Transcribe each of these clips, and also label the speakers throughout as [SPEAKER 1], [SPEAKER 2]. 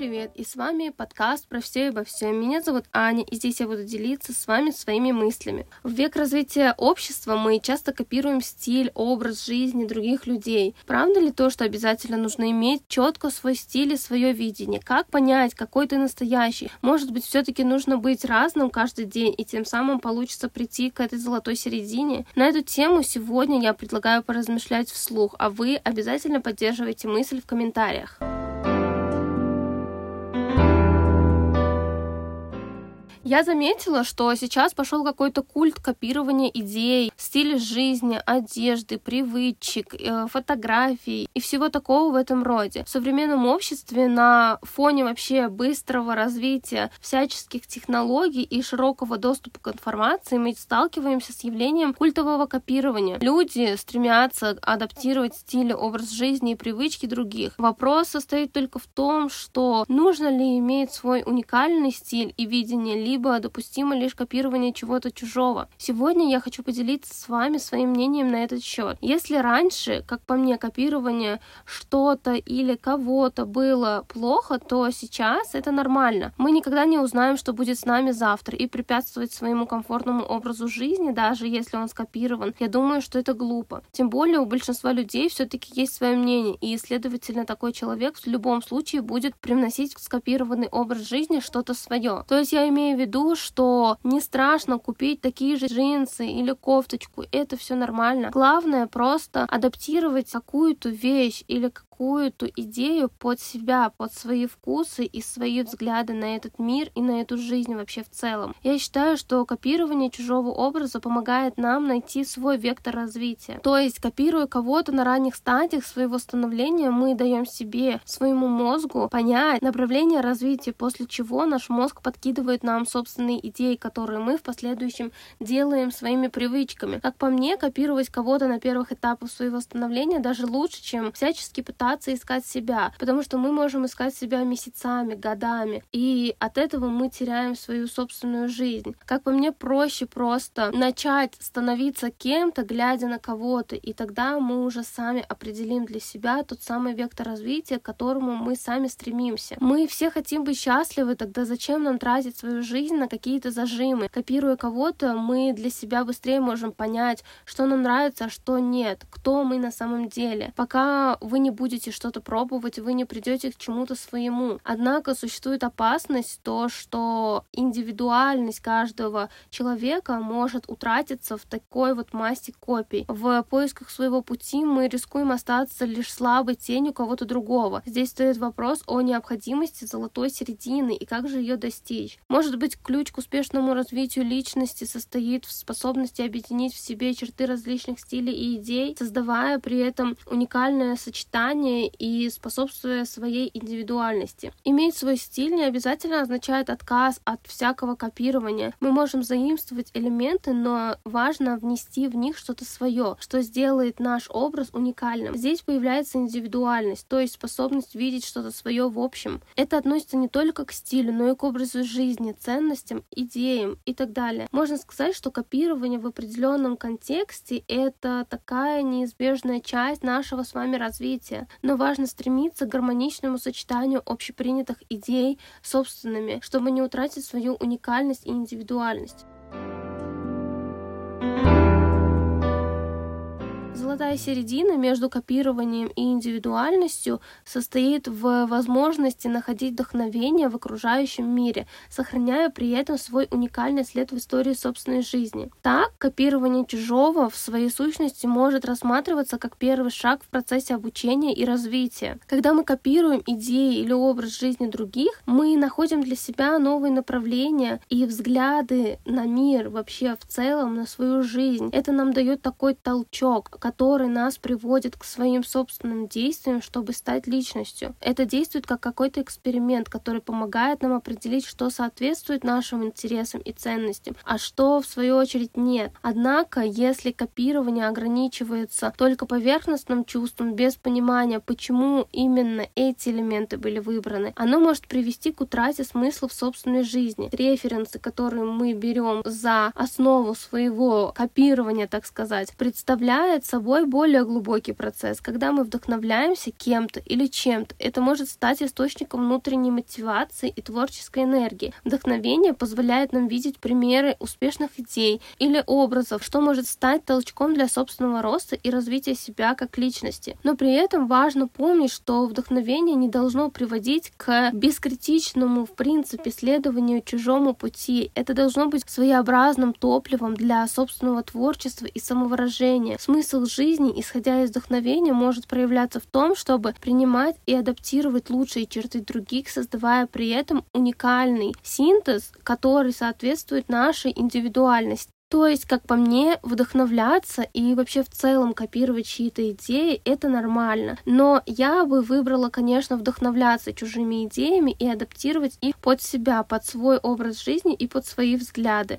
[SPEAKER 1] привет! И с вами подкаст про все и обо всем. Меня зовут Аня, и здесь я буду делиться с вами своими мыслями. В век развития общества мы часто копируем стиль, образ жизни других людей. Правда ли то, что обязательно нужно иметь четко свой стиль и свое видение? Как понять, какой ты настоящий? Может быть, все-таки нужно быть разным каждый день, и тем самым получится прийти к этой золотой середине? На эту тему сегодня я предлагаю поразмышлять вслух, а вы обязательно поддерживайте мысль в комментариях. Я заметила, что сейчас пошел какой-то культ копирования идей, стиля жизни, одежды, привычек, э, фотографий и всего такого в этом роде. В современном обществе на фоне вообще быстрого развития всяческих технологий и широкого доступа к информации мы сталкиваемся с явлением культового копирования. Люди стремятся адаптировать стиль, образ жизни и привычки других. Вопрос состоит только в том, что нужно ли иметь свой уникальный стиль и видение, либо допустимо лишь копирование чего-то чужого. Сегодня я хочу поделиться с вами своим мнением на этот счет. Если раньше, как по мне, копирование что-то или кого-то было плохо, то сейчас это нормально. Мы никогда не узнаем, что будет с нами завтра, и препятствовать своему комфортному образу жизни, даже если он скопирован, я думаю, что это глупо. Тем более у большинства людей все-таки есть свое мнение, и, следовательно, такой человек в любом случае будет привносить в скопированный образ жизни что-то свое. То есть я имею в виду, что не страшно купить такие же джинсы или кофточку, это все нормально. Главное просто адаптировать какую-то вещь или какую-то идею под себя, под свои вкусы и свои взгляды на этот мир и на эту жизнь вообще в целом. Я считаю, что копирование чужого образа помогает нам найти свой вектор развития. То есть, копируя кого-то на ранних стадиях своего становления, мы даем себе, своему мозгу понять направление развития, после чего наш мозг подкидывает нам собственные идеи, которые мы в последующем делаем своими привычками. Как по мне, копировать кого-то на первых этапах своего становления даже лучше, чем всячески пытаться пытаться искать себя, потому что мы можем искать себя месяцами, годами, и от этого мы теряем свою собственную жизнь. Как по мне, проще просто начать становиться кем-то, глядя на кого-то, и тогда мы уже сами определим для себя тот самый вектор развития, к которому мы сами стремимся. Мы все хотим быть счастливы, тогда зачем нам тратить свою жизнь на какие-то зажимы? Копируя кого-то, мы для себя быстрее можем понять, что нам нравится, а что нет, кто мы на самом деле. Пока вы не будете будете что-то пробовать, вы не придете к чему-то своему. Однако существует опасность то, что индивидуальность каждого человека может утратиться в такой вот массе копий. В поисках своего пути мы рискуем остаться лишь слабой тенью кого-то другого. Здесь стоит вопрос о необходимости золотой середины и как же ее достичь. Может быть, ключ к успешному развитию личности состоит в способности объединить в себе черты различных стилей и идей, создавая при этом уникальное сочетание сознание и способствуя своей индивидуальности. Иметь свой стиль не обязательно означает отказ от всякого копирования. Мы можем заимствовать элементы, но важно внести в них что-то свое, что сделает наш образ уникальным. Здесь появляется индивидуальность, то есть способность видеть что-то свое в общем. Это относится не только к стилю, но и к образу жизни, ценностям, идеям и так далее. Можно сказать, что копирование в определенном контексте это такая неизбежная часть нашего с вами развития но важно стремиться к гармоничному сочетанию общепринятых идей собственными, чтобы не утратить свою уникальность и индивидуальность. Золотая середина между копированием и индивидуальностью состоит в возможности находить вдохновение в окружающем мире, сохраняя при этом свой уникальный след в истории собственной жизни. Так, копирование чужого в своей сущности может рассматриваться как первый шаг в процессе обучения и развития. Когда мы копируем идеи или образ жизни других, мы находим для себя новые направления и взгляды на мир вообще в целом, на свою жизнь. Это нам дает такой толчок, который нас приводит к своим собственным действиям, чтобы стать личностью. Это действует как какой-то эксперимент, который помогает нам определить, что соответствует нашим интересам и ценностям, а что, в свою очередь, нет. Однако, если копирование ограничивается только поверхностным чувством, без понимания, почему именно эти элементы были выбраны, оно может привести к утрате смысла в собственной жизни. Референсы, которые мы берем за основу своего копирования, так сказать, представляют собой собой более глубокий процесс. Когда мы вдохновляемся кем-то или чем-то, это может стать источником внутренней мотивации и творческой энергии. Вдохновение позволяет нам видеть примеры успешных идей или образов, что может стать толчком для собственного роста и развития себя как личности. Но при этом важно помнить, что вдохновение не должно приводить к бескритичному, в принципе, следованию чужому пути. Это должно быть своеобразным топливом для собственного творчества и самовыражения. Смысл жизни, исходя из вдохновения, может проявляться в том, чтобы принимать и адаптировать лучшие черты других, создавая при этом уникальный синтез, который соответствует нашей индивидуальности. То есть, как по мне, вдохновляться и вообще в целом копировать чьи-то идеи — это нормально. Но я бы выбрала, конечно, вдохновляться чужими идеями и адаптировать их под себя, под свой образ жизни и под свои взгляды.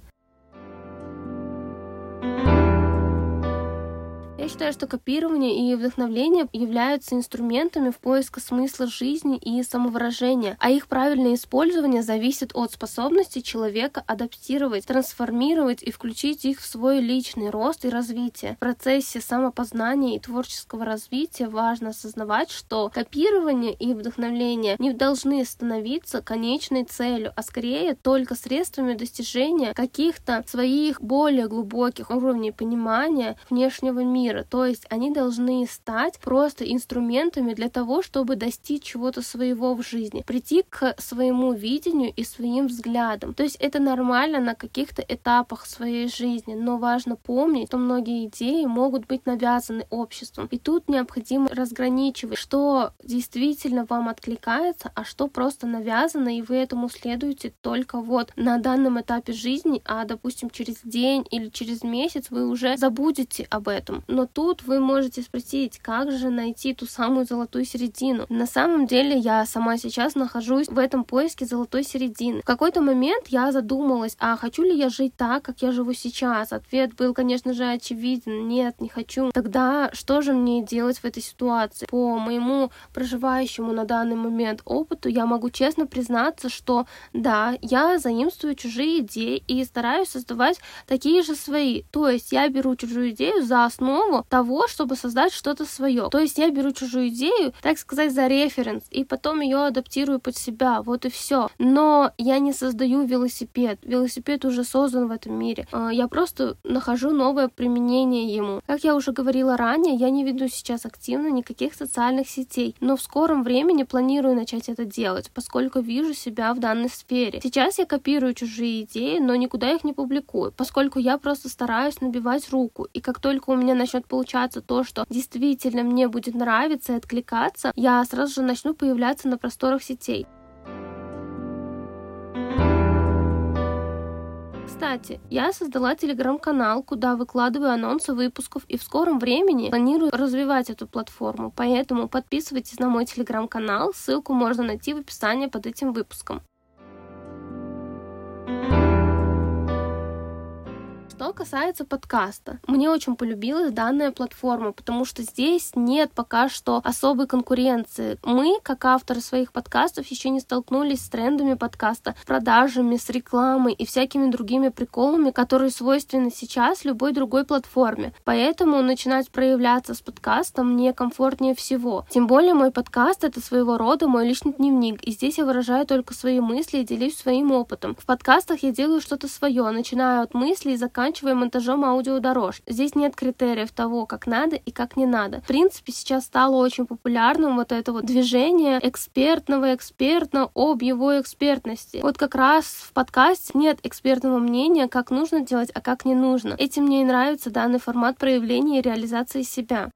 [SPEAKER 1] Я считаю, что копирование и вдохновление являются инструментами в поиске смысла жизни и самовыражения, а их правильное использование зависит от способности человека адаптировать, трансформировать и включить их в свой личный рост и развитие. В процессе самопознания и творческого развития важно осознавать, что копирование и вдохновление не должны становиться конечной целью, а скорее только средствами достижения каких-то своих более глубоких уровней понимания внешнего мира мира. То есть они должны стать просто инструментами для того, чтобы достичь чего-то своего в жизни, прийти к своему видению и своим взглядам. То есть это нормально на каких-то этапах своей жизни, но важно помнить, что многие идеи могут быть навязаны обществом. И тут необходимо разграничивать, что действительно вам откликается, а что просто навязано, и вы этому следуете только вот на данном этапе жизни, а допустим через день или через месяц вы уже забудете об этом. Но но тут вы можете спросить, как же найти ту самую золотую середину. На самом деле я сама сейчас нахожусь в этом поиске золотой середины. В какой-то момент я задумалась, а хочу ли я жить так, как я живу сейчас? Ответ был, конечно же, очевиден. Нет, не хочу. Тогда что же мне делать в этой ситуации? По моему проживающему на данный момент опыту я могу честно признаться, что да, я заимствую чужие идеи и стараюсь создавать такие же свои. То есть я беру чужую идею за основу основу того, чтобы создать что-то свое. То есть я беру чужую идею, так сказать, за референс, и потом ее адаптирую под себя. Вот и все. Но я не создаю велосипед. Велосипед уже создан в этом мире. А, я просто нахожу новое применение ему. Как я уже говорила ранее, я не веду сейчас активно никаких социальных сетей, но в скором времени планирую начать это делать, поскольку вижу себя в данной сфере. Сейчас я копирую чужие идеи, но никуда их не публикую, поскольку я просто стараюсь набивать руку. И как только у меня начнет начнет получаться то, что действительно мне будет нравиться и откликаться, я сразу же начну появляться на просторах сетей. Кстати, я создала телеграм-канал, куда выкладываю анонсы выпусков и в скором времени планирую развивать эту платформу, поэтому подписывайтесь на мой телеграм-канал, ссылку можно найти в описании под этим выпуском. Что касается подкаста, мне очень полюбилась данная платформа, потому что здесь нет пока что особой конкуренции. Мы, как авторы своих подкастов, еще не столкнулись с трендами подкаста, продажами, с рекламой и всякими другими приколами, которые свойственны сейчас любой другой платформе. Поэтому начинать проявляться с подкастом мне комфортнее всего. Тем более мой подкаст — это своего рода мой личный дневник, и здесь я выражаю только свои мысли и делюсь своим опытом. В подкастах я делаю что-то свое, начиная от мыслей и заканчивая заканчивая монтажом аудиодорож. Здесь нет критериев того, как надо и как не надо. В принципе, сейчас стало очень популярным вот это вот движение экспертного эксперта об его экспертности. Вот как раз в подкасте нет экспертного мнения, как нужно делать, а как не нужно. Этим мне и нравится данный формат проявления и реализации себя.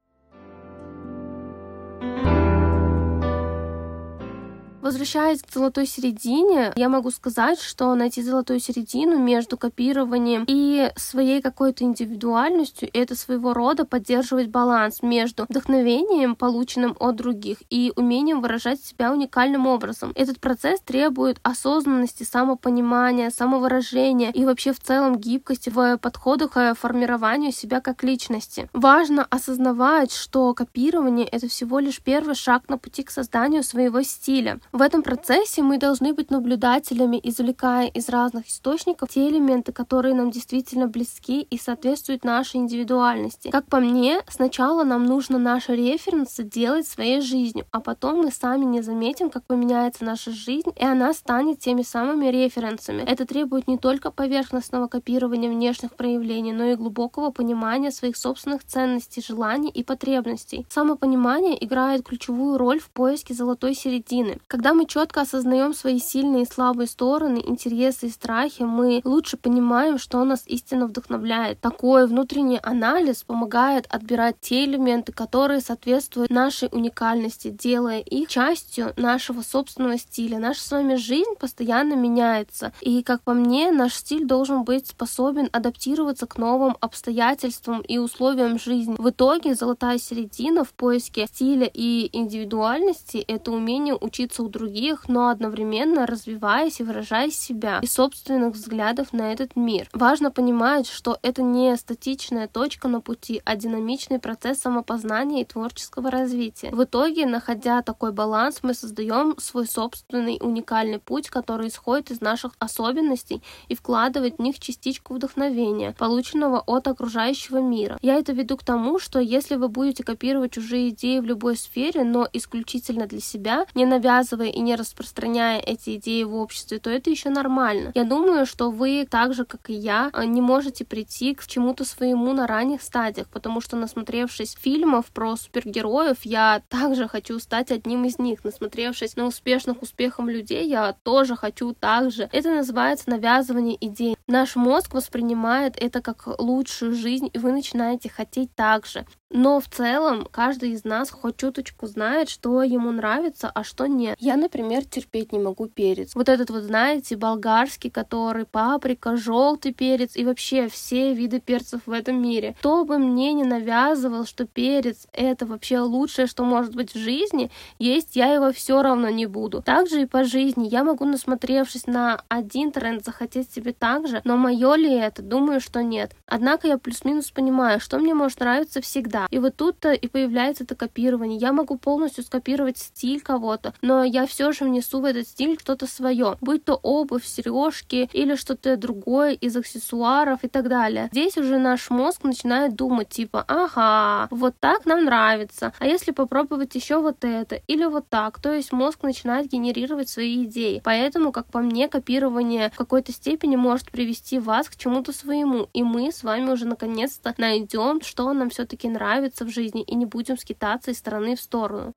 [SPEAKER 1] Возвращаясь к золотой середине, я могу сказать, что найти золотую середину между копированием и своей какой-то индивидуальностью — это своего рода поддерживать баланс между вдохновением, полученным от других, и умением выражать себя уникальным образом. Этот процесс требует осознанности, самопонимания, самовыражения и вообще в целом гибкости в подходах к формированию себя как личности. Важно осознавать, что копирование — это всего лишь первый шаг на пути к созданию своего стиля. В этом процессе мы должны быть наблюдателями, извлекая из разных источников те элементы, которые нам действительно близки и соответствуют нашей индивидуальности. Как по мне, сначала нам нужно наши референсы делать своей жизнью, а потом мы сами не заметим, как поменяется наша жизнь, и она станет теми самыми референсами. Это требует не только поверхностного копирования внешних проявлений, но и глубокого понимания своих собственных ценностей, желаний и потребностей. Самопонимание играет ключевую роль в поиске золотой середины. Когда мы четко осознаем свои сильные и слабые стороны, интересы и страхи, мы лучше понимаем, что нас истинно вдохновляет. Такой внутренний анализ помогает отбирать те элементы, которые соответствуют нашей уникальности, делая их частью нашего собственного стиля. Наша с вами жизнь постоянно меняется. И, как по мне, наш стиль должен быть способен адаптироваться к новым обстоятельствам и условиям жизни. В итоге золотая середина в поиске стиля и индивидуальности — это умение учиться у других, но одновременно развиваясь и выражая себя и собственных взглядов на этот мир. Важно понимать, что это не статичная точка на пути, а динамичный процесс самопознания и творческого развития. В итоге, находя такой баланс, мы создаем свой собственный уникальный путь, который исходит из наших особенностей и вкладывает в них частичку вдохновения, полученного от окружающего мира. Я это веду к тому, что если вы будете копировать чужие идеи в любой сфере, но исключительно для себя, не навязывая и не распространяя эти идеи в обществе, то это еще нормально. Я думаю, что вы так же, как и я, не можете прийти к чему-то своему на ранних стадиях, потому что насмотревшись фильмов про супергероев, я также хочу стать одним из них. Насмотревшись на успешных успехом людей, я тоже хочу так же. Это называется навязывание идей. Наш мозг воспринимает это как лучшую жизнь, и вы начинаете хотеть так же. Но в целом каждый из нас хоть чуточку знает, что ему нравится, а что нет. Я, например, терпеть не могу перец. Вот этот вот, знаете, болгарский, который паприка, желтый перец и вообще все виды перцев в этом мире. Кто бы мне не навязывал, что перец это вообще лучшее, что может быть в жизни, есть я его все равно не буду. Также и по жизни. Я могу, насмотревшись на один тренд, захотеть себе так же, но мое ли это? Думаю, что нет. Однако я плюс-минус понимаю, что мне может нравиться всегда. И вот тут-то и появляется это копирование. Я могу полностью скопировать стиль кого-то, но я все же внесу в этот стиль что-то свое, будь то обувь, сережки или что-то другое из аксессуаров и так далее. Здесь уже наш мозг начинает думать типа, ага, вот так нам нравится, а если попробовать еще вот это или вот так, то есть мозг начинает генерировать свои идеи. Поэтому, как по мне, копирование в какой-то степени может привести вас к чему-то своему, и мы с вами уже наконец-то найдем, что нам все-таки нравится в жизни и не будем скитаться из стороны в сторону.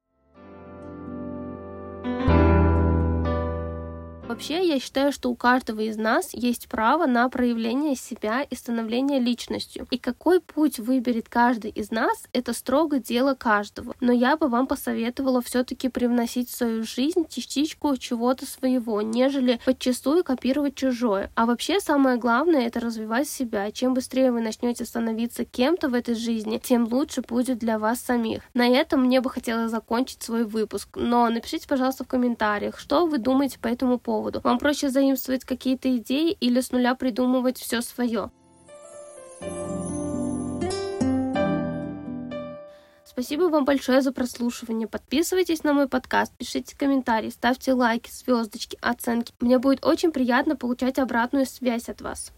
[SPEAKER 1] Вообще, я считаю, что у каждого из нас есть право на проявление себя и становление личностью. И какой путь выберет каждый из нас, это строго дело каждого. Но я бы вам посоветовала все-таки привносить в свою жизнь частичку чего-то своего, нежели подчастую копировать чужое. А вообще, самое главное, это развивать себя. Чем быстрее вы начнете становиться кем-то в этой жизни, тем лучше будет для вас самих. На этом мне бы хотелось закончить свой выпуск. Но напишите, пожалуйста, в комментариях, что вы думаете по этому поводу поводу. Вам проще заимствовать какие-то идеи или с нуля придумывать все свое. Спасибо вам большое за прослушивание. Подписывайтесь на мой подкаст, пишите комментарии, ставьте лайки, звездочки, оценки. Мне будет очень приятно получать обратную связь от вас.